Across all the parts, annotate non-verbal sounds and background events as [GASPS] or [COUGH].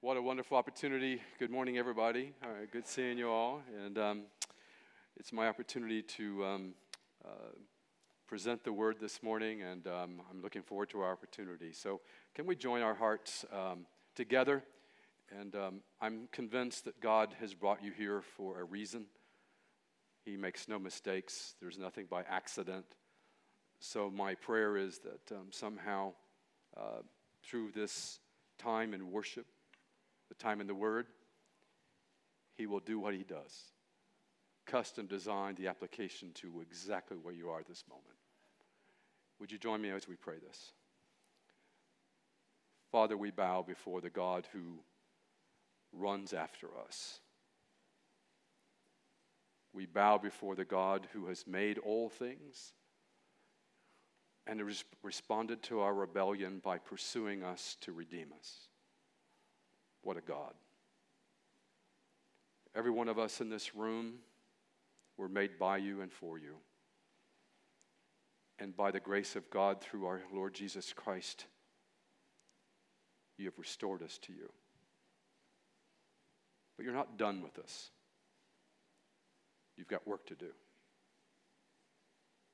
What a wonderful opportunity. Good morning, everybody. All right, good seeing you all. And um, it's my opportunity to um, uh, present the word this morning, and um, I'm looking forward to our opportunity. So, can we join our hearts um, together? And um, I'm convinced that God has brought you here for a reason. He makes no mistakes, there's nothing by accident. So, my prayer is that um, somehow, uh, through this time in worship, the time in the Word, He will do what He does. Custom designed the application to exactly where you are this moment. Would you join me as we pray this? Father, we bow before the God who runs after us. We bow before the God who has made all things and has responded to our rebellion by pursuing us to redeem us. What a God. Every one of us in this room were made by you and for you. And by the grace of God through our Lord Jesus Christ, you have restored us to you. But you're not done with us. You've got work to do,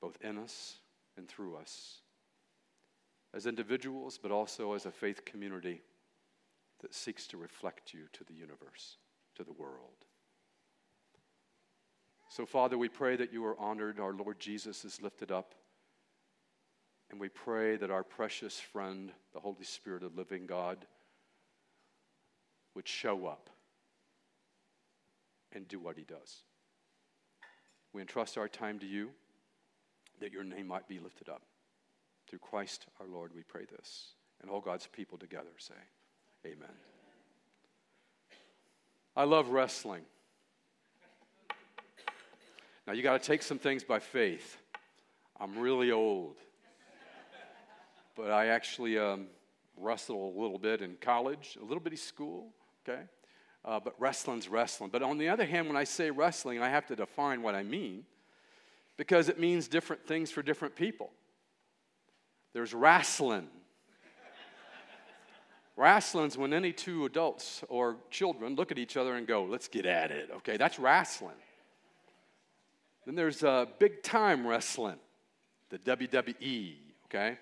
both in us and through us, as individuals, but also as a faith community that seeks to reflect you to the universe, to the world. So, Father, we pray that you are honored, our Lord Jesus is lifted up, and we pray that our precious friend, the Holy Spirit of living God, would show up and do what he does. We entrust our time to you that your name might be lifted up. Through Christ our Lord, we pray this. And all God's people together say, Amen. I love wrestling. Now, you got to take some things by faith. I'm really old, but I actually um, wrestled a little bit in college, a little bitty school, okay? Uh, but wrestling's wrestling. But on the other hand, when I say wrestling, I have to define what I mean because it means different things for different people. There's wrestling, Wrestling's when any two adults or children look at each other and go, let's get at it. Okay, that's wrestling. Then there's uh, big time wrestling, the WWE. Okay,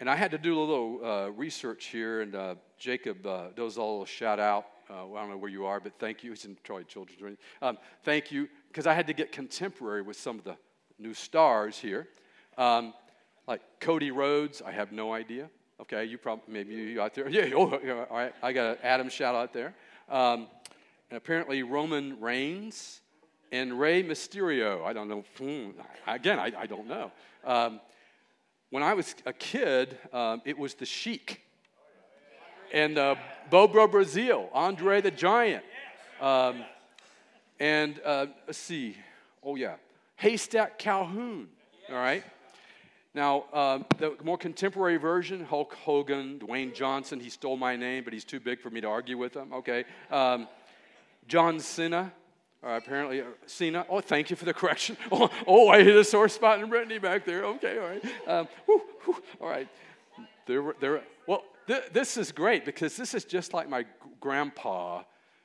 and I had to do a little uh, research here, and uh, Jacob uh, does a little shout out. Uh, I don't know where you are, but thank you. He's in Troy Children's. Um, thank you, because I had to get contemporary with some of the new stars here. Um, like Cody Rhodes, I have no idea. Okay, you probably, maybe you out there. [LAUGHS] Yeah, oh, yeah, all right. I got an Adam shout out there. Um, and apparently, Roman Reigns and Rey Mysterio. I don't know. Hmm, again, I, I don't know. Um, when I was a kid, um, it was the Sheik and uh, Bobo Brazil, Andre the Giant. Um, and uh, let's see. Oh, yeah. Haystack Calhoun. All right. Now, um, the more contemporary version, Hulk Hogan, Dwayne Johnson, he stole my name, but he's too big for me to argue with him, okay? Um, John Cena, uh, apparently, uh, Cena. Oh, thank you for the correction. [LAUGHS] Oh, oh, I hit a sore spot in Brittany back there. Okay, all right. Um, whew, whew, all right. There, there, well, th- this is great because this is just like my grandpa,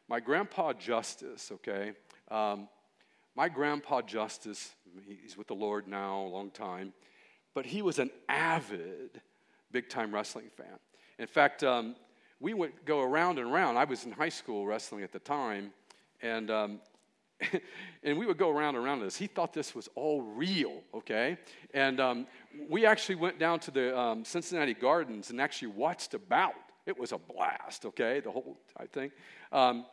my grandpa Justice, okay? Um, my grandpa Justice, he's with the Lord now a long time but he was an avid big time wrestling fan. In fact, um, we would go around and around. I was in high school wrestling at the time, and um, [LAUGHS] and we would go around and around this. He thought this was all real, okay? And um, we actually went down to the um, Cincinnati Gardens and actually watched a bout. It was a blast, okay? The whole I think. Um,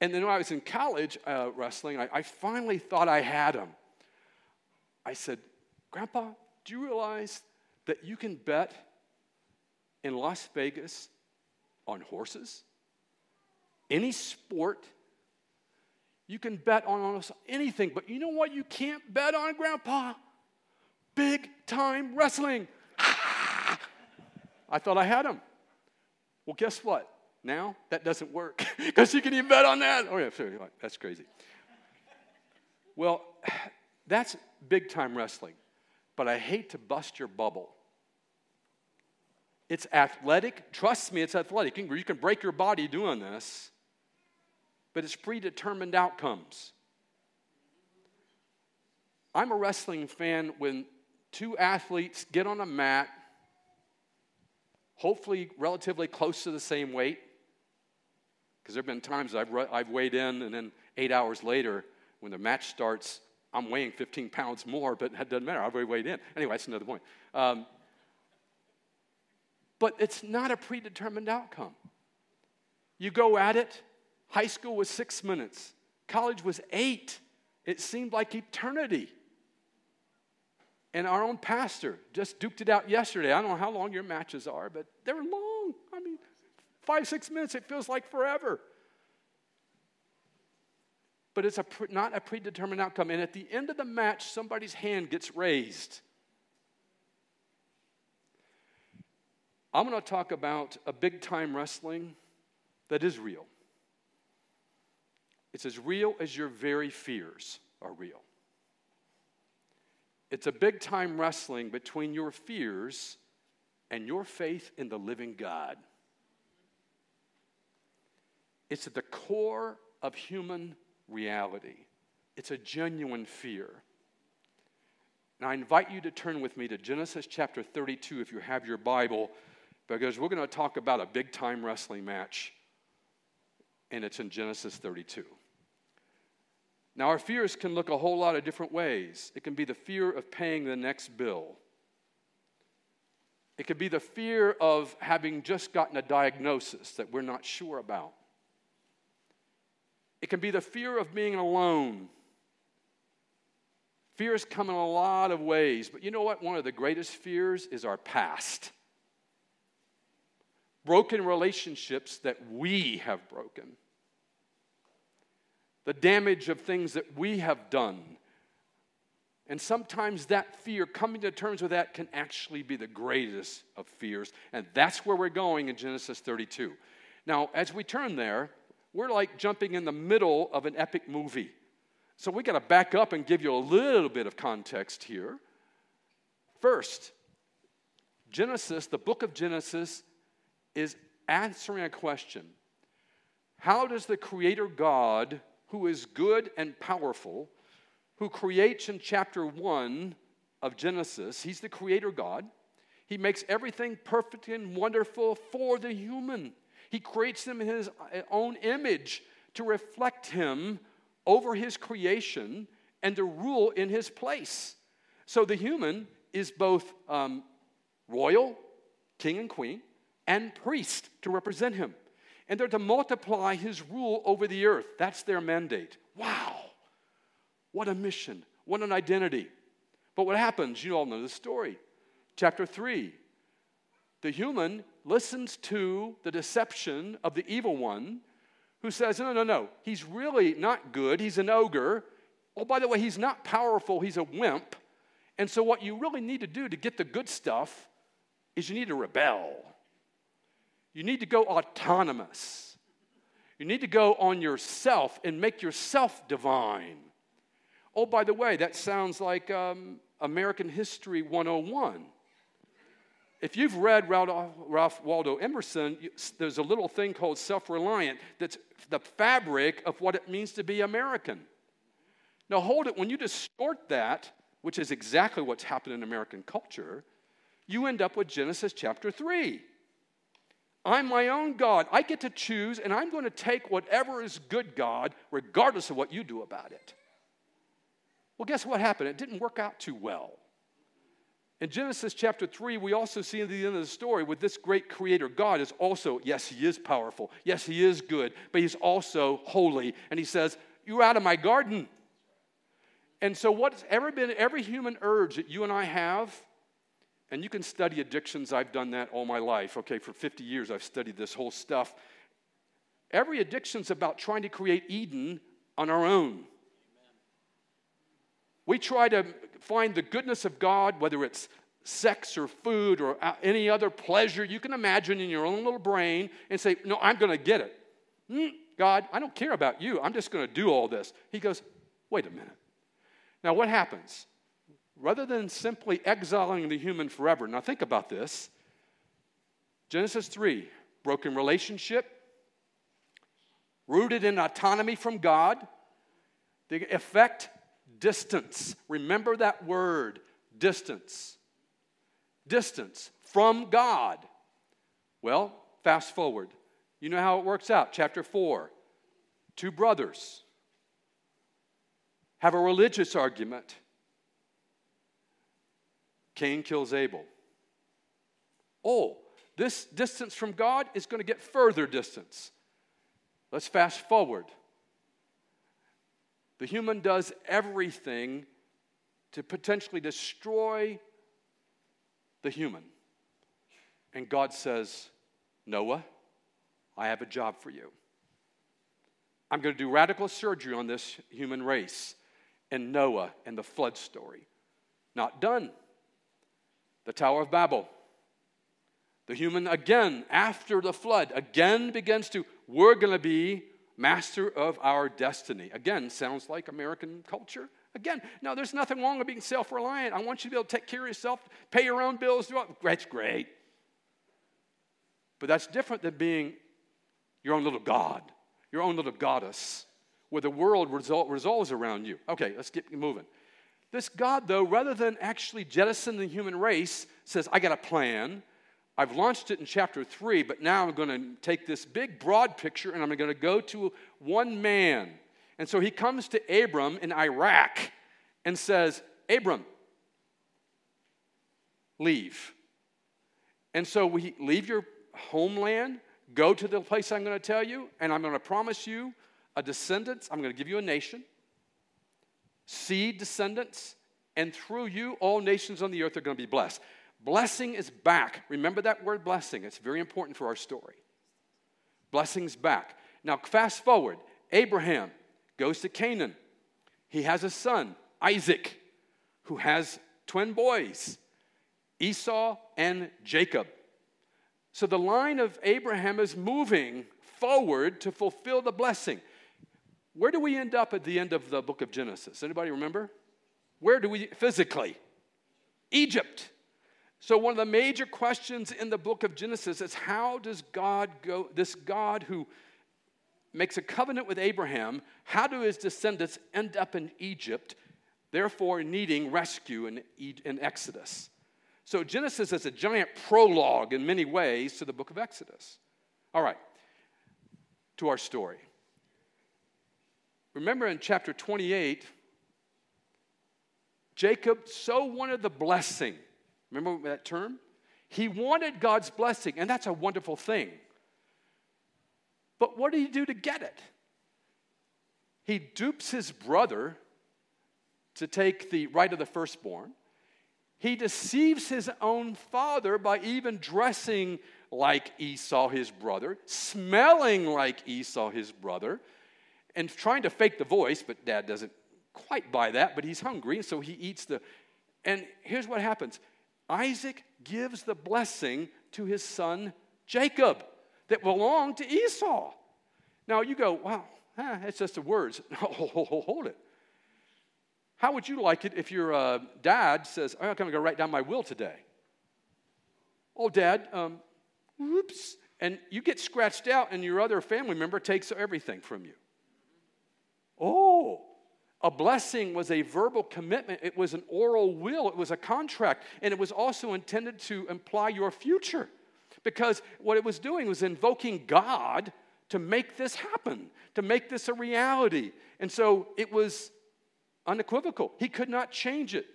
and then when I was in college uh, wrestling, I, I finally thought I had him. I said, Grandpa, do you realize that you can bet in Las Vegas on horses? Any sport? You can bet on almost anything, but you know what you can't bet on, Grandpa? Big time wrestling. [LAUGHS] I thought I had him. Well, guess what? Now that doesn't work [LAUGHS] because you can even bet on that. Oh, yeah, that's crazy. Well, [SIGHS] that's big time wrestling but I hate to bust your bubble. It's athletic. Trust me, it's athletic. You can break your body doing this, but it's predetermined outcomes. I'm a wrestling fan when two athletes get on a mat, hopefully relatively close to the same weight, because there have been times I've, I've weighed in and then eight hours later, when the match starts, I'm weighing 15 pounds more, but it doesn't matter. I've already weighed in. Anyway, that's another point. Um, but it's not a predetermined outcome. You go at it. High school was six minutes, college was eight. It seemed like eternity. And our own pastor just duked it out yesterday. I don't know how long your matches are, but they're long. I mean, five, six minutes, it feels like forever. But it's a, not a predetermined outcome. And at the end of the match, somebody's hand gets raised. I'm going to talk about a big time wrestling that is real. It's as real as your very fears are real. It's a big time wrestling between your fears and your faith in the living God. It's at the core of human reality, it's a genuine fear. And I invite you to turn with me to Genesis chapter 32 if you have your Bible, because we're going to talk about a big time wrestling match, and it's in Genesis 32. Now, our fears can look a whole lot of different ways. It can be the fear of paying the next bill, it could be the fear of having just gotten a diagnosis that we're not sure about. It can be the fear of being alone. Fears come in a lot of ways, but you know what? One of the greatest fears is our past. Broken relationships that we have broken the damage of things that we have done. And sometimes that fear, coming to terms with that, can actually be the greatest of fears. And that's where we're going in Genesis 32. Now, as we turn there, we're like jumping in the middle of an epic movie. So we got to back up and give you a little bit of context here. First, Genesis, the book of Genesis, is answering a question How does the Creator God who is good and powerful, who creates in chapter 1 of Genesis. He's the creator God. He makes everything perfect and wonderful for the human. He creates them in his own image to reflect him over his creation and to rule in his place. So the human is both um, royal, king and queen, and priest to represent him and they're to multiply his rule over the earth. That's their mandate. Wow. What a mission. What an identity. But what happens? You all know the story. Chapter 3. The human listens to the deception of the evil one who says, No, no, no. He's really not good. He's an ogre. Oh, by the way, he's not powerful. He's a wimp. And so, what you really need to do to get the good stuff is you need to rebel. You need to go autonomous. You need to go on yourself and make yourself divine. Oh, by the way, that sounds like um, American History 101. If you've read Ralph Waldo Emerson, there's a little thing called self reliant that's the fabric of what it means to be American. Now, hold it, when you distort that, which is exactly what's happened in American culture, you end up with Genesis chapter 3. I'm my own God. I get to choose, and I'm going to take whatever is good, God, regardless of what you do about it. Well, guess what happened? It didn't work out too well. In Genesis chapter 3, we also see at the end of the story with this great creator, God is also, yes, he is powerful. Yes, he is good, but he's also holy. And he says, You're out of my garden. And so, what's ever been, every human urge that you and I have, and you can study addictions. I've done that all my life. Okay, for 50 years, I've studied this whole stuff. Every addiction's about trying to create Eden on our own. We try to find the goodness of God, whether it's sex or food or uh, any other pleasure you can imagine in your own little brain, and say, No, I'm going to get it. Mm, God, I don't care about you. I'm just going to do all this. He goes, Wait a minute. Now, what happens? rather than simply exiling the human forever, now think about this. Genesis 3 broken relationship, rooted in autonomy from God. The effect, distance. Remember that word, distance. Distance from God. Well, fast forward. You know how it works out. Chapter 4 two brothers have a religious argument. Cain kills Abel. Oh, this distance from God is going to get further distance. Let's fast forward. The human does everything to potentially destroy the human. And God says, Noah, I have a job for you. I'm going to do radical surgery on this human race and Noah and the flood story. Not done. The Tower of Babel. The human, again, after the flood, again begins to, we're going to be master of our destiny. Again, sounds like American culture. Again, no, there's nothing wrong with being self reliant. I want you to be able to take care of yourself, pay your own bills. That's great. But that's different than being your own little God, your own little goddess, where the world resol- resolves around you. Okay, let's get moving. This God, though, rather than actually jettison the human race, says, I got a plan. I've launched it in chapter three, but now I'm going to take this big, broad picture and I'm going to go to one man. And so he comes to Abram in Iraq and says, Abram, leave. And so we leave your homeland, go to the place I'm going to tell you, and I'm going to promise you a descendants. I'm going to give you a nation, seed descendants, and through you, all nations on the earth are going to be blessed. Blessing is back. Remember that word blessing, it's very important for our story. Blessing's back. Now, fast forward Abraham goes to Canaan. He has a son, Isaac, who has twin boys, Esau and Jacob. So the line of Abraham is moving forward to fulfill the blessing. Where do we end up at the end of the book of Genesis? Anybody remember? Where do we physically? Egypt. So, one of the major questions in the book of Genesis is how does God go, this God who makes a covenant with Abraham, how do his descendants end up in Egypt, therefore needing rescue in, in Exodus? So, Genesis is a giant prologue in many ways to the book of Exodus. All right, to our story. Remember in chapter 28, Jacob so wanted the blessing Remember that term? He wanted God's blessing, and that's a wonderful thing. But what did he do to get it? He dupes his brother to take the right of the firstborn. He deceives his own father by even dressing like Esau, his brother, smelling like Esau, his brother, and trying to fake the voice, but dad doesn't quite buy that, but he's hungry, and so he eats the. And here's what happens Isaac gives the blessing to his son Jacob that belonged to Esau. Now you go, wow, eh, it's just the words. [LAUGHS] hold it. How would you like it if your uh, dad says, I'm going to go write down my will today? Oh, dad, um, whoops. And you get scratched out, and your other family member takes everything from you. A blessing was a verbal commitment, it was an oral will, it was a contract, and it was also intended to imply your future. Because what it was doing was invoking God to make this happen, to make this a reality. And so it was unequivocal. He could not change it.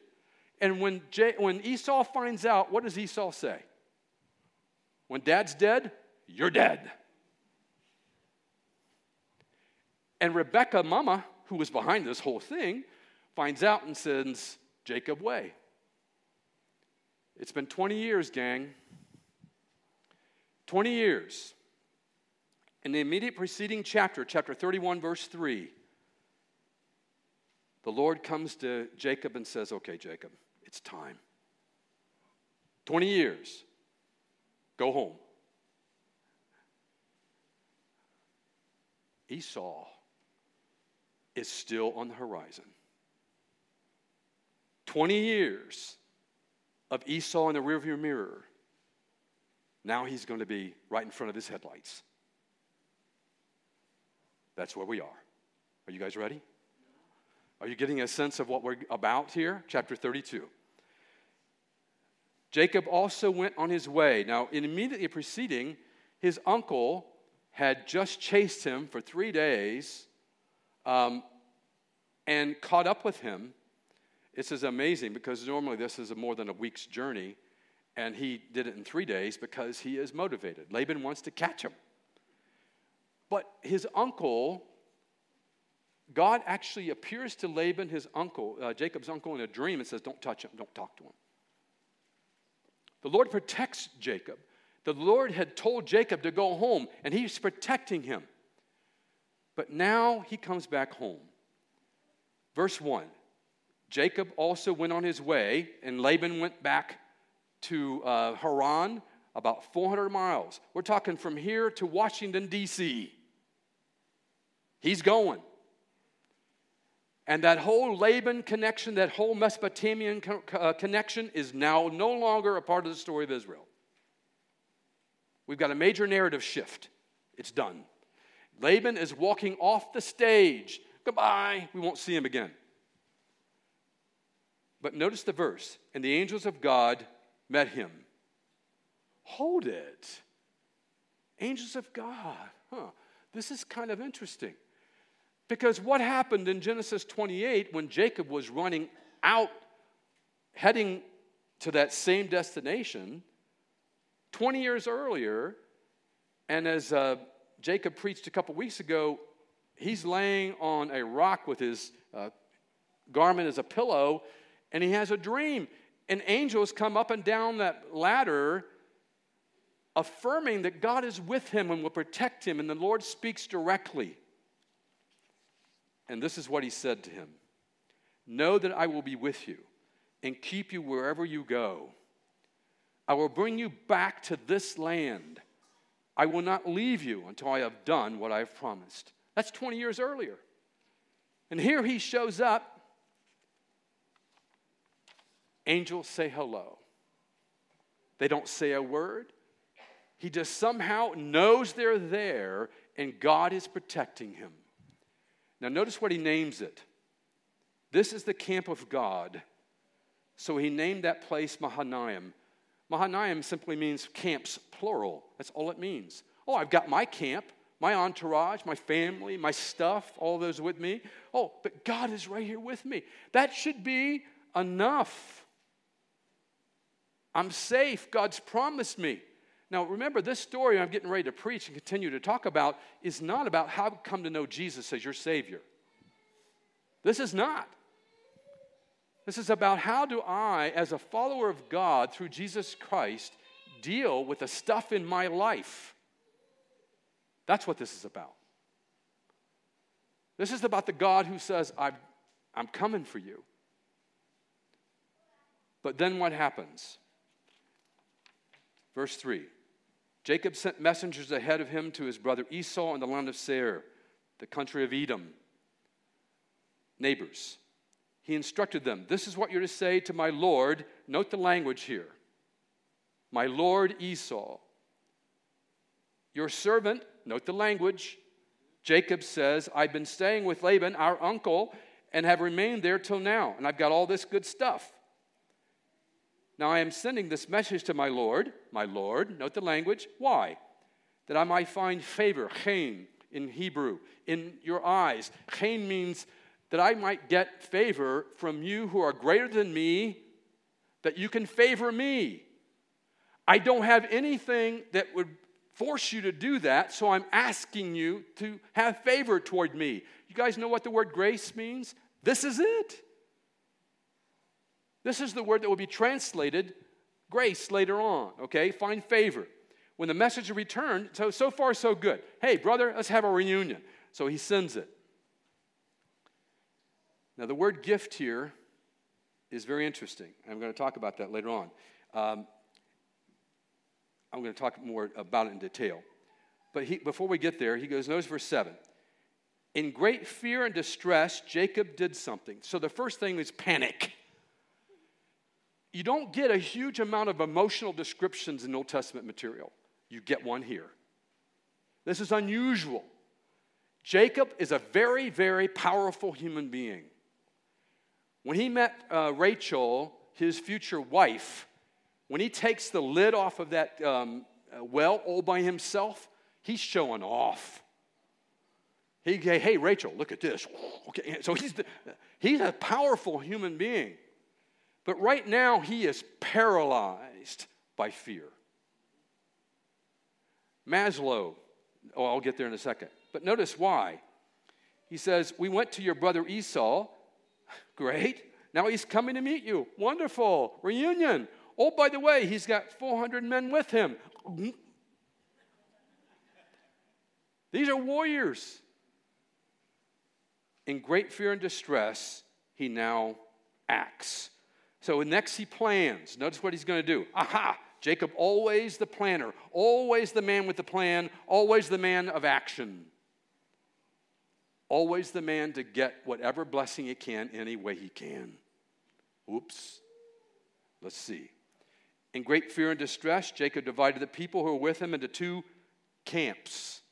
And when, J- when Esau finds out, what does Esau say? When dad's dead, you're dead. And Rebecca, mama, who was behind this whole thing, finds out and sends Jacob away. It's been 20 years, gang. 20 years. In the immediate preceding chapter, chapter 31, verse 3, the Lord comes to Jacob and says, Okay, Jacob, it's time. 20 years. Go home. Esau is still on the horizon. 20 years of Esau in the rearview mirror. Now he's going to be right in front of his headlights. That's where we are. Are you guys ready? Are you getting a sense of what we're about here? Chapter 32. Jacob also went on his way. Now, in immediately preceding, his uncle had just chased him for three days um, and caught up with him. This is amazing because normally this is a more than a week's journey, and he did it in three days because he is motivated. Laban wants to catch him. But his uncle, God actually appears to Laban, his uncle, uh, Jacob's uncle, in a dream and says, Don't touch him, don't talk to him. The Lord protects Jacob. The Lord had told Jacob to go home, and he's protecting him. But now he comes back home. Verse 1 Jacob also went on his way, and Laban went back to uh, Haran, about 400 miles. We're talking from here to Washington, D.C. He's going. And that whole Laban connection, that whole Mesopotamian uh, connection is now no longer a part of the story of Israel. We've got a major narrative shift. It's done. Laban is walking off the stage. Goodbye. We won't see him again. But notice the verse. And the angels of God met him. Hold it. Angels of God. Huh. This is kind of interesting. Because what happened in Genesis 28 when Jacob was running out, heading to that same destination, 20 years earlier, and as uh, Jacob preached a couple weeks ago, he's laying on a rock with his uh, garment as a pillow, and he has a dream. And angels come up and down that ladder, affirming that God is with him and will protect him, and the Lord speaks directly. And this is what he said to him Know that I will be with you and keep you wherever you go. I will bring you back to this land. I will not leave you until I have done what I have promised. That's 20 years earlier. And here he shows up. Angels say hello. They don't say a word. He just somehow knows they're there and God is protecting him. Now, notice what he names it. This is the camp of God. So he named that place Mahanaim. Mahanaim simply means camps, plural. That's all it means. Oh, I've got my camp, my entourage, my family, my stuff, all those with me. Oh, but God is right here with me. That should be enough. I'm safe. God's promised me. Now, remember, this story I'm getting ready to preach and continue to talk about is not about how to come to know Jesus as your Savior. This is not. This is about how do I, as a follower of God through Jesus Christ, deal with the stuff in my life. That's what this is about. This is about the God who says, i am I'm coming for you. But then what happens? Verse 3 Jacob sent messengers ahead of him to his brother Esau in the land of Seir, the country of Edom, neighbors. He instructed them This is what you're to say to my Lord. Note the language here. My Lord Esau. Your servant, note the language. Jacob says, I've been staying with Laban, our uncle, and have remained there till now, and I've got all this good stuff. Now I am sending this message to my Lord, my Lord, note the language. Why? That I might find favor, chen in Hebrew, in your eyes. Chen means that I might get favor from you who are greater than me, that you can favor me. I don't have anything that would force you to do that, so I'm asking you to have favor toward me. You guys know what the word grace means? This is it. This is the word that will be translated grace later on, okay? Find favor. When the message returned, so, so far, so good. Hey, brother, let's have a reunion. So he sends it. Now, the word gift here is very interesting. I'm going to talk about that later on. Um, I'm going to talk more about it in detail. But he, before we get there, he goes, notice verse 7. In great fear and distress, Jacob did something. So the first thing is panic. you don't get a huge amount of emotional descriptions in Old Testament material. You get one here. This is unusual. Jacob is a very, very powerful human being. When he met uh, Rachel, his future wife, when he takes the lid off of that um, uh, well all by himself, he's showing off. He, hey, Rachel, look at this. Okay, so he's, the, he's a powerful human being. But right now, he is paralyzed by fear. Maslow, oh, I'll get there in a second. But notice why. He says, We went to your brother Esau. Great. Now he's coming to meet you. Wonderful. Reunion. Oh, by the way, he's got 400 men with him. These are warriors. In great fear and distress, he now acts. So next he plans. Notice what he's going to do. Aha! Jacob, always the planner, always the man with the plan, always the man of action. Always the man to get whatever blessing he can any way he can. Oops. Let's see. In great fear and distress, Jacob divided the people who were with him into two camps.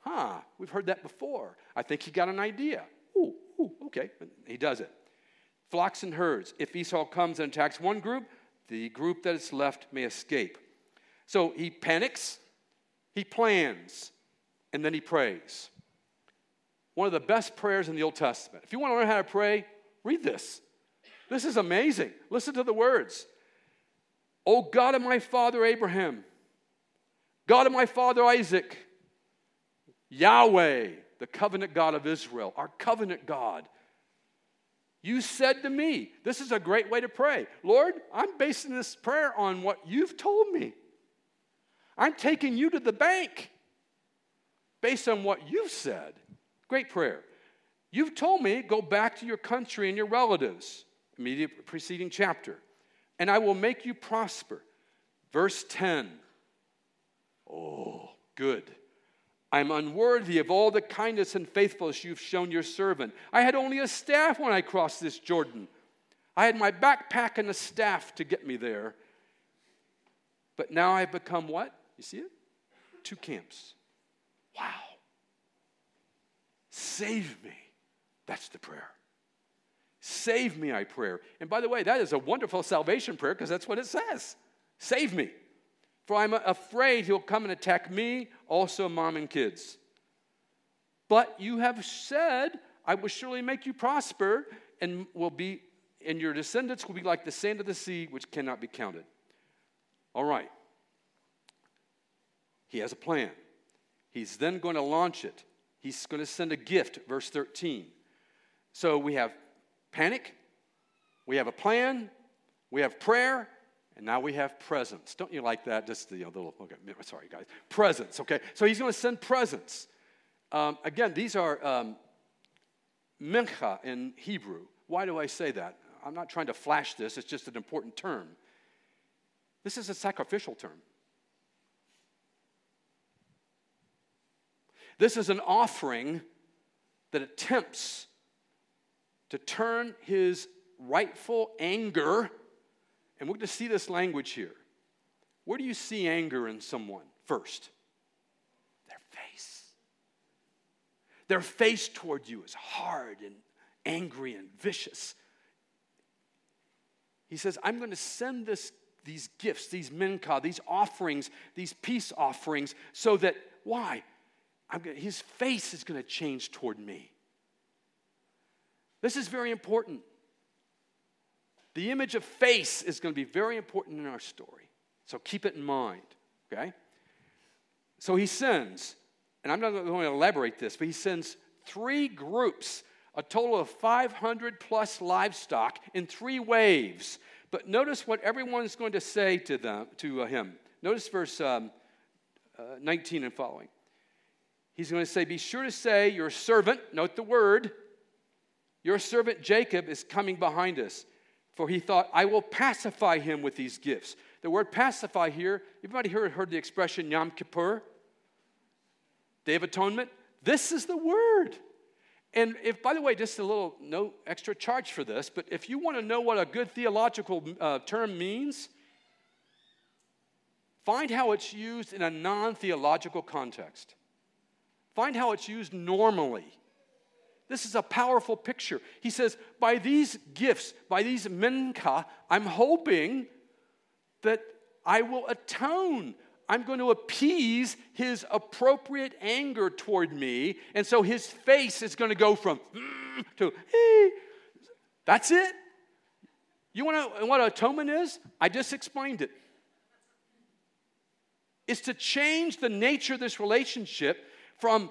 Huh, we've heard that before. I think he got an idea. Ooh, ooh, okay. He does it flocks and herds. If Esau comes and attacks one group, the group that is left may escape. So he panics, he plans, and then he prays. One of the best prayers in the Old Testament. If you want to learn how to pray, read this. This is amazing. Listen to the words. O God of my father Abraham, God of my father Isaac, Yahweh, the covenant God of Israel, our covenant God you said to me, this is a great way to pray. Lord, I'm basing this prayer on what you've told me. I'm taking you to the bank based on what you've said. Great prayer. You've told me, go back to your country and your relatives, immediate preceding chapter, and I will make you prosper. Verse 10. Oh, good. I'm unworthy of all the kindness and faithfulness you've shown your servant. I had only a staff when I crossed this Jordan. I had my backpack and a staff to get me there. But now I've become what? You see it? Two camps. Wow. Save me. That's the prayer. Save me, I pray. And by the way, that is a wonderful salvation prayer because that's what it says. Save me. For I'm afraid he'll come and attack me, also mom and kids. But you have said, I will surely make you prosper, and will be and your descendants will be like the sand of the sea, which cannot be counted. All right. He has a plan. He's then going to launch it. He's going to send a gift, verse 13. So we have panic, we have a plan, we have prayer, and now we have presents. Don't you like that? Just the you know, little, okay, sorry guys. Presents, okay? So he's going to send presents. Um, again, these are um, mincha in Hebrew. Why do I say that? I'm not trying to flash this, it's just an important term. This is a sacrificial term. This is an offering that attempts to turn his rightful anger and we're going to see this language here. Where do you see anger in someone first? Their face. Their face toward you is hard and angry and vicious. He says, I'm going to send this, these gifts, these mincha, these offerings, these peace offerings, so that, why? Gonna, his face is going to change toward me. This is very important. The image of face is going to be very important in our story. So keep it in mind, okay? So he sends, and I'm not going to elaborate this, but he sends three groups, a total of 500 plus livestock in three waves. But notice what everyone's going to say to them, to uh, him. Notice verse um, uh, 19 and following. He's going to say, Be sure to say, Your servant, note the word, your servant Jacob is coming behind us for he thought, I will pacify him with these gifts. The word pacify here, everybody heard, heard the expression Yom Kippur? Day of Atonement? This is the word. And if, by the way, just a little no extra charge for this, but if you want to know what a good theological uh, term means, find how it's used in a non theological context. Find how it's used normally. This is a powerful picture. He says, by these gifts, by these mincha, I'm hoping that I will atone I'm going to appease his appropriate anger toward me. And so his face is going to go from mm, to, hey. That's it. You want to know what atonement is? I just explained it. It's to change the nature of this relationship from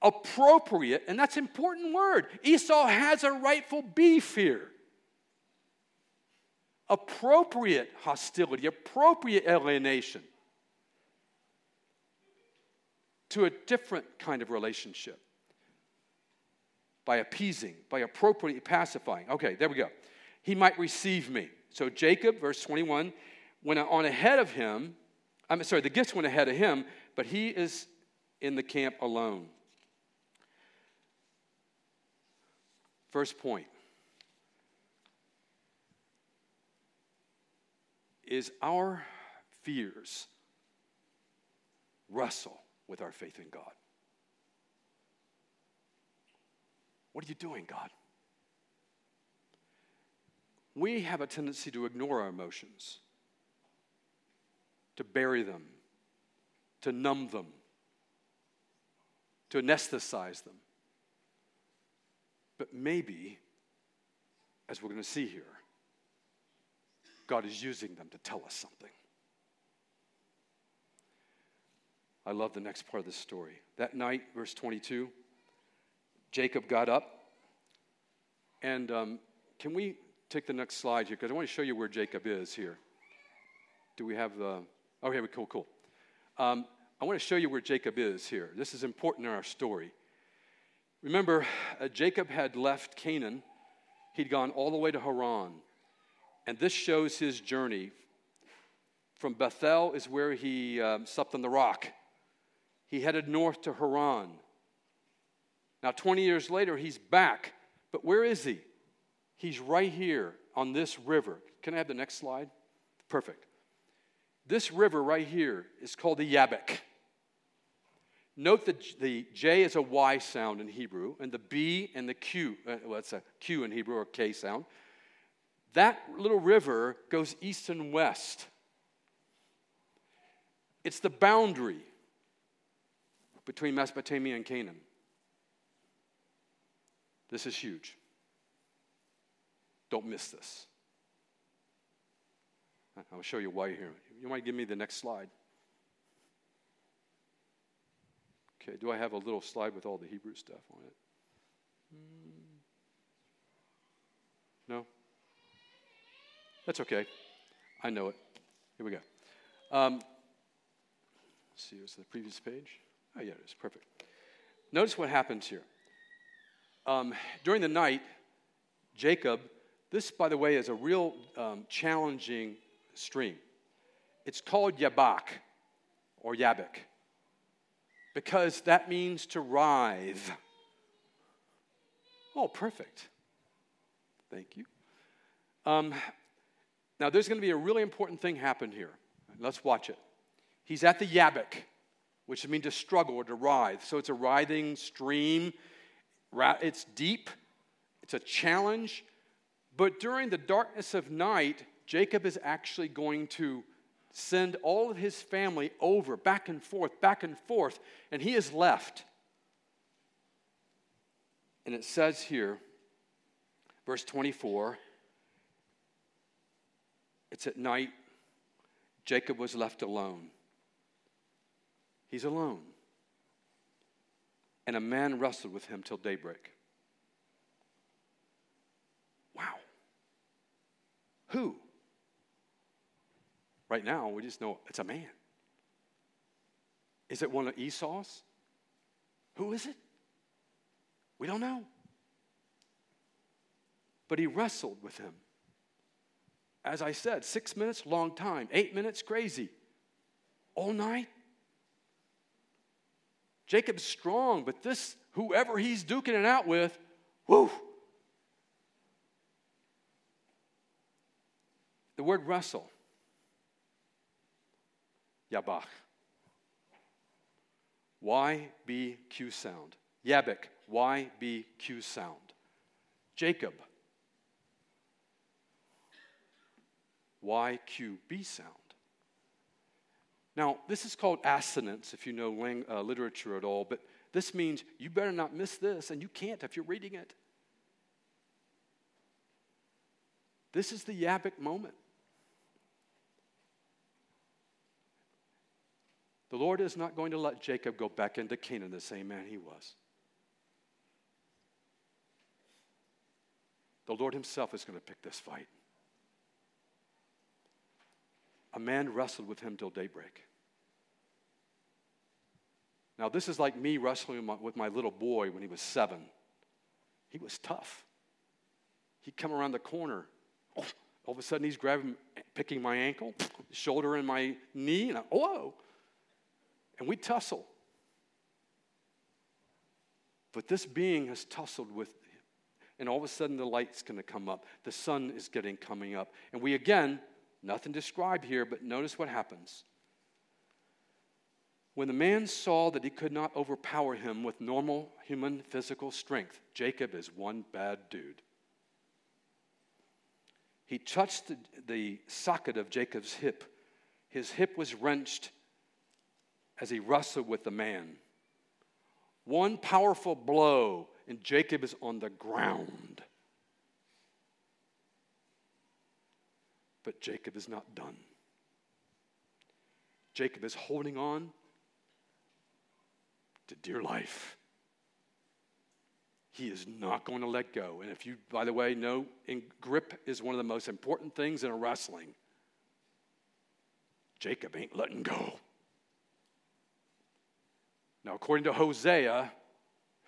appropriate, and that's an important word. Esau has a rightful beef here. Appropriate hostility, appropriate alienation to a different kind of relationship by appeasing, by appropriately pacifying. Okay, there we go. He might receive me. So Jacob, verse 21, went on ahead of him. I'm sorry, the gifts went ahead of him, but he is in the camp alone. First point is our fears wrestle with our faith in God. What are you doing, God? We have a tendency to ignore our emotions, to bury them, to numb them, to anesthetize them. But maybe, as we're going to see here, God is using them to tell us something. I love the next part of the story. That night, verse 22, Jacob got up. And um, can we take the next slide here? Because I want to show you where Jacob is here. Do we have the. Oh, here we cool, cool. Um, I want to show you where Jacob is here. This is important in our story. Remember, uh, Jacob had left Canaan, he'd gone all the way to Haran. And this shows his journey. From Bethel is where he um, slept on the rock he headed north to Haran. Now, 20 years later, he's back. But where is he? He's right here on this river. Can I have the next slide? Perfect. This river right here is called the Yabbok. Note that the J is a Y sound in Hebrew, and the B and the Q, uh, well, it's a Q in Hebrew or K sound. That little river goes east and west. It's the boundary between Mesopotamia and Canaan. This is huge. Don't miss this. I'll show you why here. You might give me the next slide. Okay, do I have a little slide with all the Hebrew stuff on it? No? That's okay. I know it. Here we go. Um, see, was the previous page? Oh, yeah, it's perfect. Notice what happens here. Um, during the night, Jacob, this, by the way, is a real um, challenging stream. It's called Yabak or Yabok because that means to writhe. Oh, perfect. Thank you. Um, now, there's going to be a really important thing happen here. Let's watch it. He's at the Yabok which means to struggle or to writhe. So it's a writhing stream. It's deep, it's a challenge. But during the darkness of night, Jacob is actually going to send all of his family over, back and forth, back and forth, and he is left. And it says here, verse 24, it's at night, Jacob was left alone. He's alone. And a man wrestled with him till daybreak. Wow. Who? Right now, we just know it's a man. Is it one of Esau's? Who is it? We don't know. But he wrestled with him. As I said, six minutes, long time. Eight minutes, crazy. All night, Jacob's strong, but this, whoever he's duking it out with, whoo. The word wrestle, Yabach. YBQ sound. Yabik, YBQ sound. Jacob, YQB sound. Now, this is called assonance if you know uh, literature at all, but this means you better not miss this, and you can't if you're reading it. This is the Yabik moment. The Lord is not going to let Jacob go back into Canaan the same man he was. The Lord Himself is going to pick this fight. A man wrestled with him till daybreak. Now, this is like me wrestling with my little boy when he was seven. He was tough. He'd come around the corner. All of a sudden, he's grabbing, picking my ankle, shoulder and my knee, and I, whoa. And we tussle. But this being has tussled with him. And all of a sudden, the light's going to come up. The sun is getting coming up. And we again, nothing described here, but notice what happens. When the man saw that he could not overpower him with normal human physical strength, Jacob is one bad dude. He touched the, the socket of Jacob's hip. His hip was wrenched as he wrestled with the man. One powerful blow, and Jacob is on the ground. But Jacob is not done. Jacob is holding on to dear life. He is not going to let go. And if you, by the way, know, grip is one of the most important things in a wrestling. Jacob ain't letting go. Now, according to Hosea,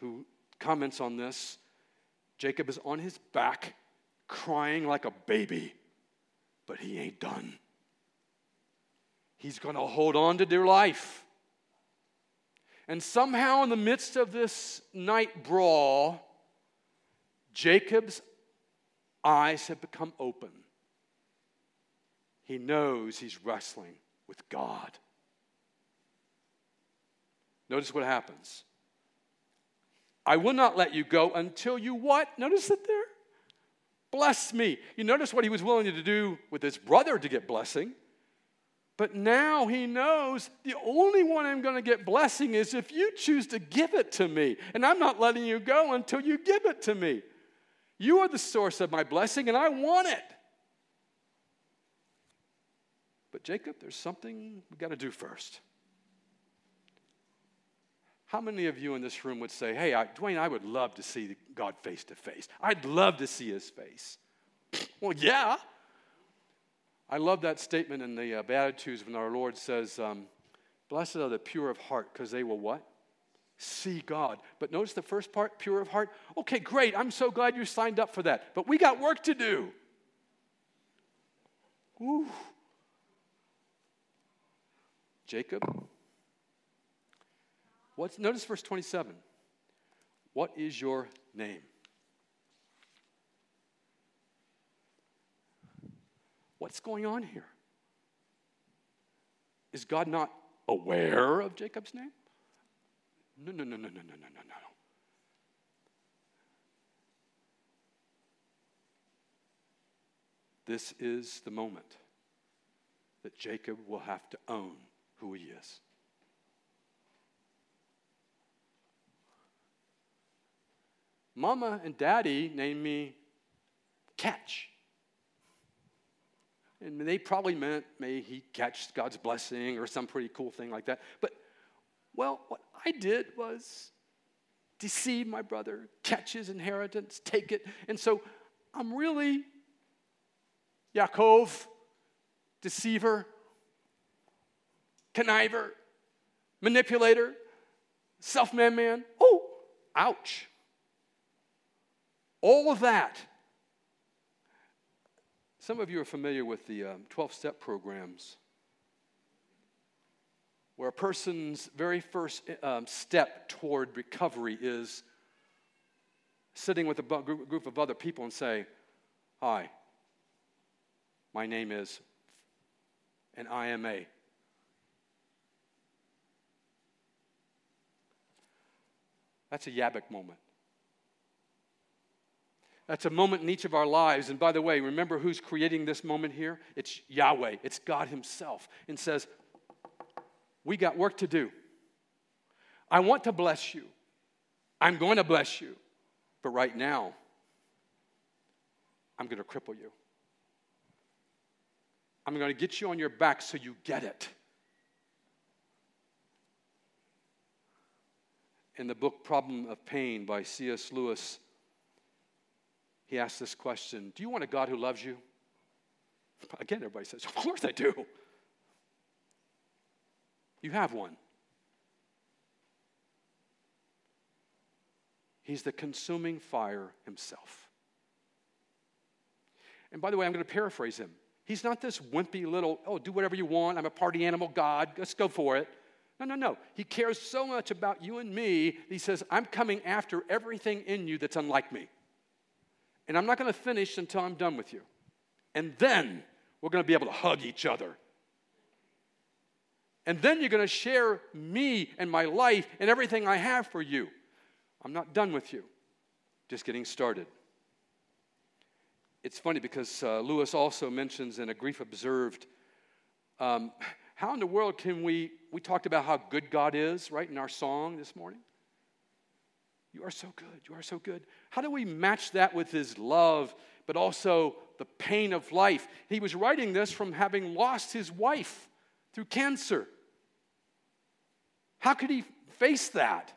who comments on this, Jacob is on his back, crying like a baby, but he ain't done. He's going to hold on to dear life. And somehow, in the midst of this night brawl, Jacob's eyes have become open. He knows he's wrestling with God. Notice what happens. I will not let you go until you what? Notice it there? Bless me. You notice what he was willing to do with his brother to get blessing. But now he knows the only one I'm going to get blessing is if you choose to give it to me. And I'm not letting you go until you give it to me. You are the source of my blessing, and I want it. But Jacob, there's something we got to do first. How many of you in this room would say, Hey, I, Dwayne, I would love to see God face to face? I'd love to see his face. [SNIFFS] well, yeah. I love that statement in the uh, Beatitudes when our Lord says, um, Blessed are the pure of heart, because they will what? See God. But notice the first part, pure of heart. Okay, great. I'm so glad you signed up for that. But we got work to do. Ooh. Jacob. What's, notice verse 27. What is your name? What's going on here? Is God not aware of Jacob's name? No, no, no, no, no, no, no, no, no. This is the moment that Jacob will have to own who he is. Mama and daddy named me Catch. And they probably meant may he catch God's blessing or some pretty cool thing like that. But, well, what I did was deceive my brother, catch his inheritance, take it. And so I'm really Yaakov, deceiver, conniver, manipulator, self man man. Oh, ouch. All of that some of you are familiar with the 12 um, step programs. where a person's very first um, step toward recovery is sitting with a group of other people and say, Hi, my name is, and I am a. That's a Yabok moment. That's a moment in each of our lives. And by the way, remember who's creating this moment here? It's Yahweh, it's God Himself, and says, We got work to do. I want to bless you. I'm going to bless you. But right now, I'm going to cripple you. I'm going to get you on your back so you get it. In the book Problem of Pain by C.S. Lewis, he asks this question Do you want a God who loves you? Again, everybody says, Of course I do. You have one. He's the consuming fire himself. And by the way, I'm going to paraphrase him. He's not this wimpy little, oh, do whatever you want. I'm a party animal God. Let's go for it. No, no, no. He cares so much about you and me, he says, I'm coming after everything in you that's unlike me and I'm not going to finish until I'm done with you. And then we're going to be able to hug each other. And then you're going to share me and my life and everything I have for you. I'm not done with you, just getting started. It's funny because uh, Lewis also mentions in A Grief Observed um, how in the world can we, we talked about how good God is, right, in our song this morning. You are so good. You are so good. How do we match that with his love, but also the pain of life? He was writing this from having lost his wife through cancer. How could he face that?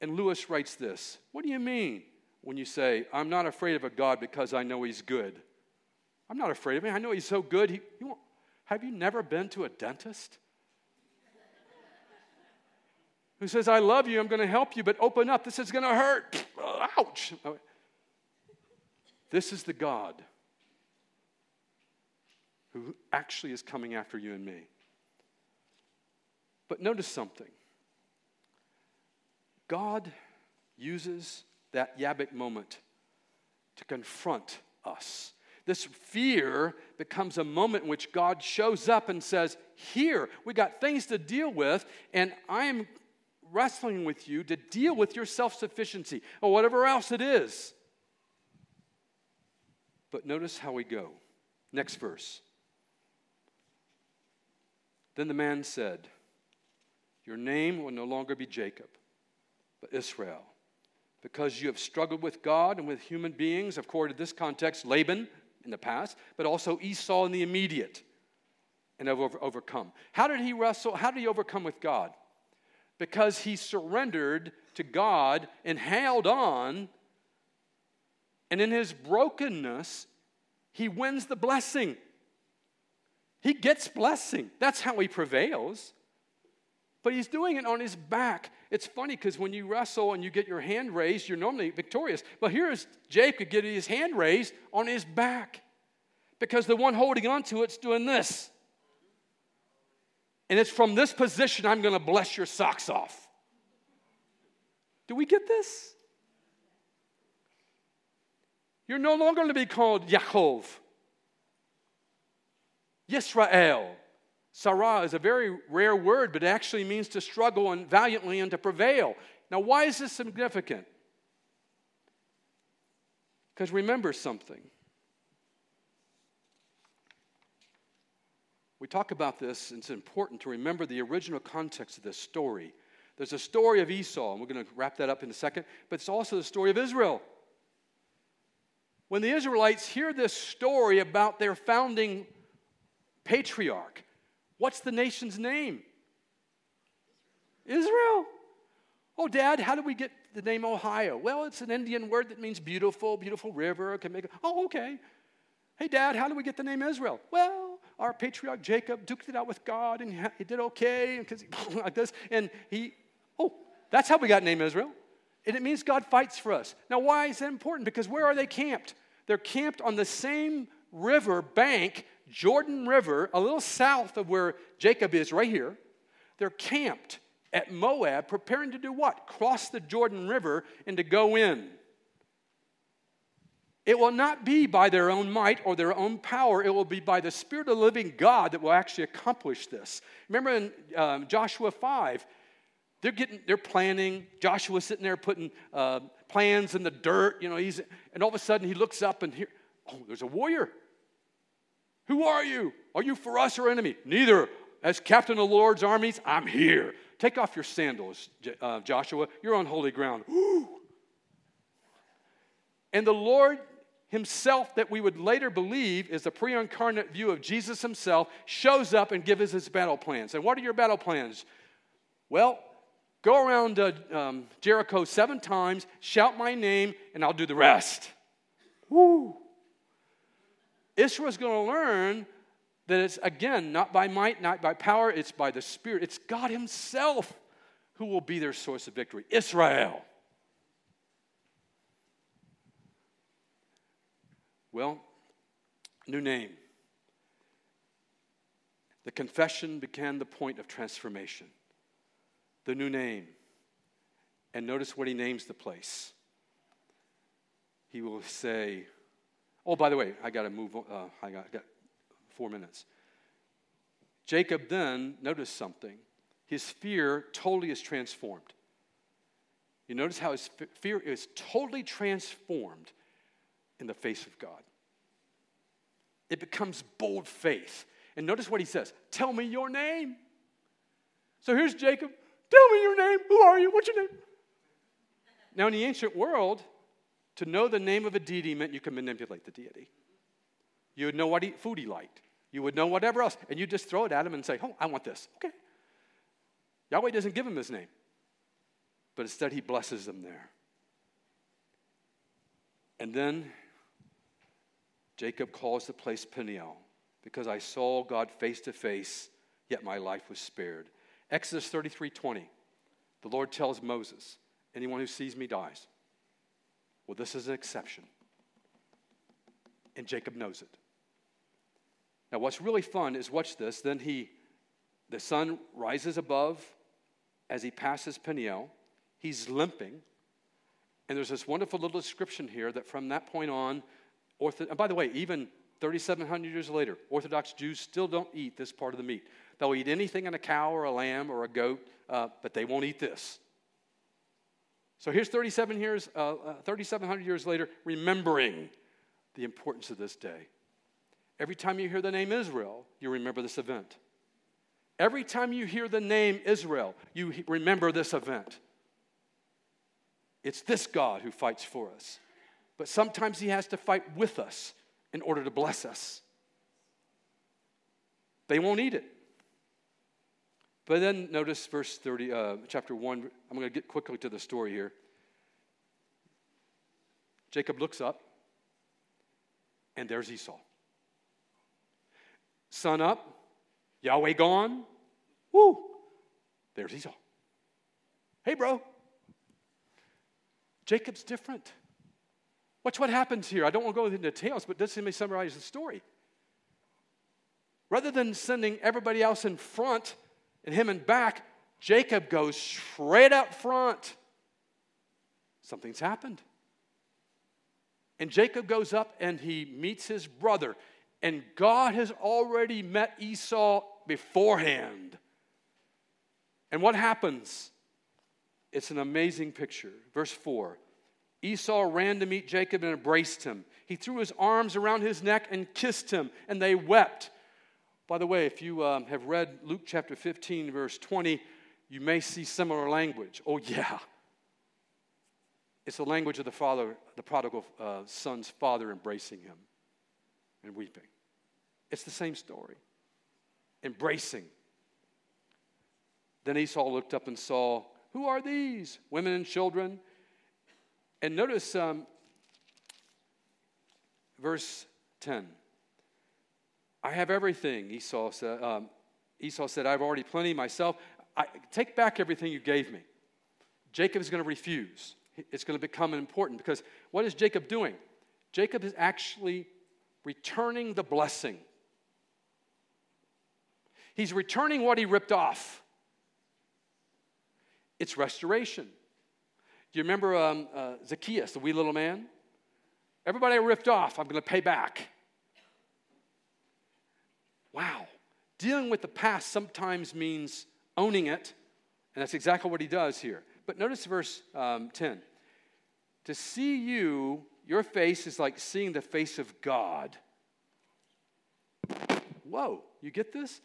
And Lewis writes this What do you mean when you say, I'm not afraid of a God because I know he's good? I'm not afraid of him. I know he's so good. He, he have you never been to a dentist? Who says, I love you, I'm going to help you, but open up. This is going to hurt. [LAUGHS] Ouch. This is the God who actually is coming after you and me. But notice something God uses that Yabok moment to confront us. This fear becomes a moment in which God shows up and says, Here, we got things to deal with, and I am wrestling with you to deal with your self sufficiency or whatever else it is. But notice how we go. Next verse. Then the man said, Your name will no longer be Jacob, but Israel, because you have struggled with God and with human beings, according to this context, Laban in the past, but also Esau in the immediate, and have overcome. How did he wrestle? How did he overcome with God? Because he surrendered to God and held on. And in his brokenness, he wins the blessing. He gets blessing. That's how he prevails. But he's doing it on his back. It's funny because when you wrestle and you get your hand raised, you're normally victorious. But here's Jacob getting his hand raised on his back because the one holding on to it's doing this. And it's from this position I'm going to bless your socks off. Do we get this? You're no longer going to be called Yaakov. Yisrael. Sarah is a very rare word, but it actually means to struggle and valiantly and to prevail. Now, why is this significant? Because remember something. We talk about this, and it's important to remember the original context of this story. There's a story of Esau, and we're going to wrap that up in a second, but it's also the story of Israel. When the Israelites hear this story about their founding patriarch, what's the nation's name? Israel. Oh, Dad, how do we get the name Ohio? Well, it's an Indian word that means beautiful, beautiful river. Can make. Oh, okay. Hey, Dad, how do we get the name Israel? Well, our patriarch Jacob duked it out with God and he did okay because [LAUGHS] like this. And he, oh, that's how we got name Israel. And it means God fights for us. Now, why is that important? Because where are they camped? They're camped on the same river bank Jordan River, a little south of where Jacob is, right here. They're camped at Moab, preparing to do what? Cross the Jordan River and to go in. It will not be by their own might or their own power. It will be by the Spirit of the living God that will actually accomplish this. Remember in um, Joshua 5, they're getting, they're planning. Joshua's sitting there putting uh, plans in the dirt. You know, he's, and all of a sudden he looks up and here, oh, there's a warrior. Who are you? Are you for us or enemy? Neither. As captain of the Lord's armies, I'm here. Take off your sandals, uh, Joshua. You're on holy ground. [GASPS] And the Lord himself, that we would later believe is the pre incarnate view of Jesus himself, shows up and gives us his battle plans. And what are your battle plans? Well, go around uh, um, Jericho seven times, shout my name, and I'll do the rest. Woo! Israel's going to learn that it's, again, not by might, not by power, it's by the Spirit. It's God Himself who will be their source of victory. Israel. Well, new name. The confession began the point of transformation. The new name. And notice what he names the place. He will say, Oh, by the way, I got to move. Uh, I got, got four minutes. Jacob then noticed something. His fear totally is transformed. You notice how his fear is totally transformed in the face of God. It becomes bold faith. And notice what he says Tell me your name. So here's Jacob. Tell me your name. Who are you? What's your name? Now, in the ancient world, to know the name of a deity meant you could manipulate the deity. You would know what he, food he liked. You would know whatever else. And you just throw it at him and say, Oh, I want this. Okay. Yahweh doesn't give him his name, but instead he blesses them there. And then Jacob calls the place Peniel because I saw God face to face, yet my life was spared. Exodus 33 20. The Lord tells Moses, Anyone who sees me dies. Well, this is an exception. And Jacob knows it. Now, what's really fun is watch this. Then he, the sun rises above as he passes Peniel. He's limping. And there's this wonderful little description here that from that point on, Ortho- and by the way, even 3,700 years later, Orthodox Jews still don't eat this part of the meat. They'll eat anything in a cow or a lamb or a goat, uh, but they won't eat this. So here's 37 years, uh, uh, 3,700 years later, remembering the importance of this day. Every time you hear the name Israel, you remember this event. Every time you hear the name Israel, you remember this event. It's this God who fights for us. But sometimes he has to fight with us in order to bless us. They won't eat it. But then notice verse 30, uh, chapter 1. I'm going to get quickly to the story here. Jacob looks up, and there's Esau. Sun up, Yahweh gone. Woo! There's Esau. Hey, bro. Jacob's different. Watch what happens here. I don't want to go into details, but this let me summarize the story. Rather than sending everybody else in front and him in back, Jacob goes straight up front. Something's happened. And Jacob goes up and he meets his brother. And God has already met Esau beforehand. And what happens? It's an amazing picture. Verse 4 Esau ran to meet Jacob and embraced him. He threw his arms around his neck and kissed him, and they wept. By the way, if you um, have read Luke chapter 15, verse 20, you may see similar language. Oh, yeah. It's the language of the father, the prodigal uh, son's father embracing him and weeping. It's the same story. Embracing. Then Esau looked up and saw, Who are these? Women and children. And notice um, verse 10. I have everything, Esau said. Um, Esau said, I have already plenty myself. I, take back everything you gave me. Jacob is going to refuse. It's going to become important because what is Jacob doing? Jacob is actually returning the blessing He's returning what he ripped off. It's restoration. Do you remember um, uh, Zacchaeus, the wee little man? Everybody I ripped off, I'm going to pay back. Wow. Dealing with the past sometimes means owning it, and that's exactly what he does here. But notice verse um, 10. To see you, your face is like seeing the face of God. Whoa, you get this?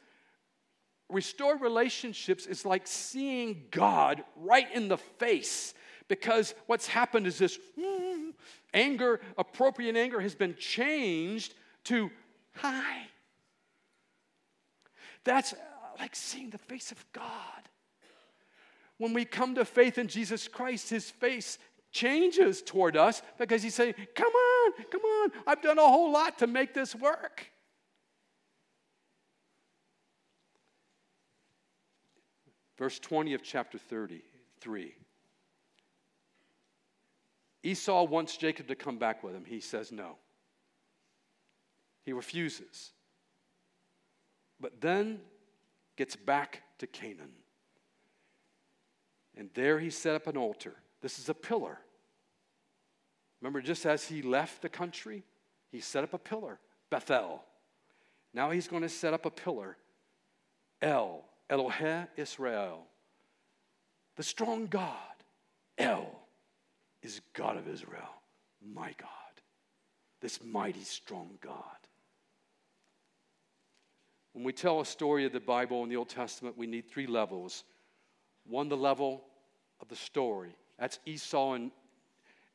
Restored relationships is like seeing God right in the face because what's happened is this mm, anger, appropriate anger, has been changed to hi. That's uh, like seeing the face of God. When we come to faith in Jesus Christ, his face changes toward us because he's saying, Come on, come on, I've done a whole lot to make this work. Verse 20 of chapter 33. Esau wants Jacob to come back with him. He says no. He refuses. But then gets back to Canaan. And there he set up an altar. This is a pillar. Remember, just as he left the country, he set up a pillar, Bethel. Now he's going to set up a pillar, El, Elohe Israel, the strong God. El is God of Israel, my God, this mighty, strong God. When we tell a story of the Bible in the Old Testament, we need three levels. One, the level of the story. That's Esau and,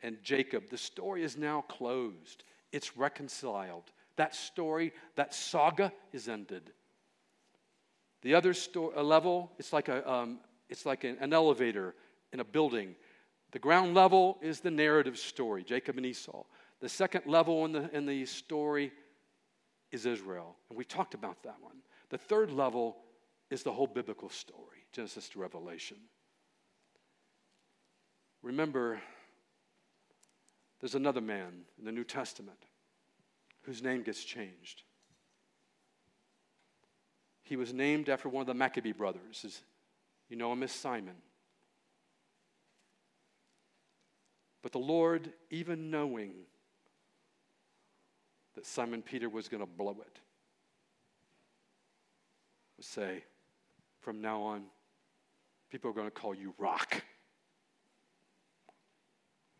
and Jacob. The story is now closed, it's reconciled. That story, that saga is ended. The other sto- level, it's like, a, um, it's like an, an elevator in a building. The ground level is the narrative story, Jacob and Esau. The second level in the, in the story is Israel, and we talked about that one. The third level is the whole biblical story, Genesis to Revelation. Remember, there's another man in the New Testament whose name gets changed. He was named after one of the Maccabee brothers. You know him as Simon. But the Lord, even knowing that Simon Peter was going to blow it, would say, from now on, people are going to call you Rock.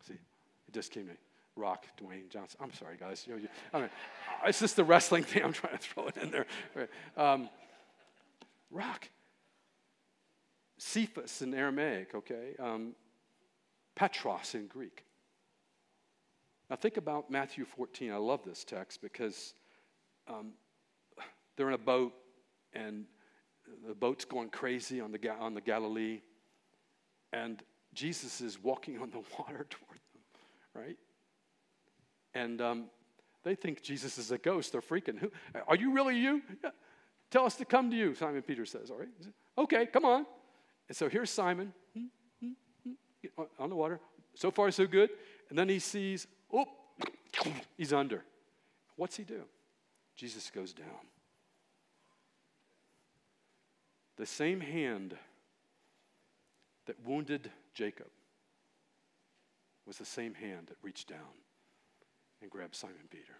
See, it just came to me. Rock, Dwayne Johnson. I'm sorry, guys. You know, you, I mean, [LAUGHS] it's just the wrestling thing. I'm trying to throw it in there. Um, rock. Cephas in Aramaic, okay? Um, Petros in Greek. Now, think about Matthew 14. I love this text because um, they're in a boat and the boat's going crazy on the, on the Galilee, and Jesus is walking on the [LAUGHS] water toward them, right? And um, they think Jesus is a ghost. They're freaking. Who, are you really you? Yeah. Tell us to come to you, Simon Peter says. All right. Okay, come on. And so here's Simon hmm, on the water. So far, so good. And then he sees, oh, [CLEARS THROAT] he's under. What's he do? Jesus goes down. The same hand that wounded Jacob was the same hand that reached down and grabbed Simon Peter.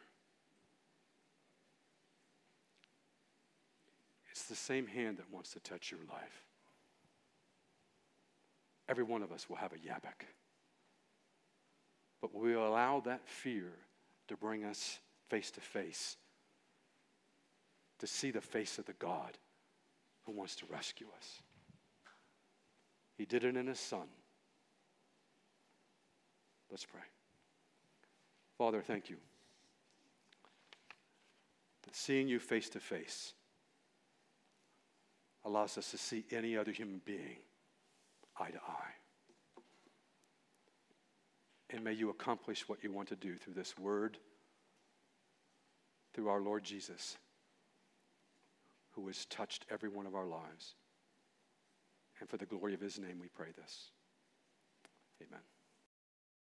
It's the same hand that wants to touch your life. Every one of us will have a Yabak. But we allow that fear to bring us face to face, to see the face of the God who wants to rescue us. He did it in His Son. Let's pray. Father, thank you that seeing you face to face allows us to see any other human being eye to eye. And may you accomplish what you want to do through this word, through our Lord Jesus, who has touched every one of our lives. And for the glory of his name, we pray this. Amen.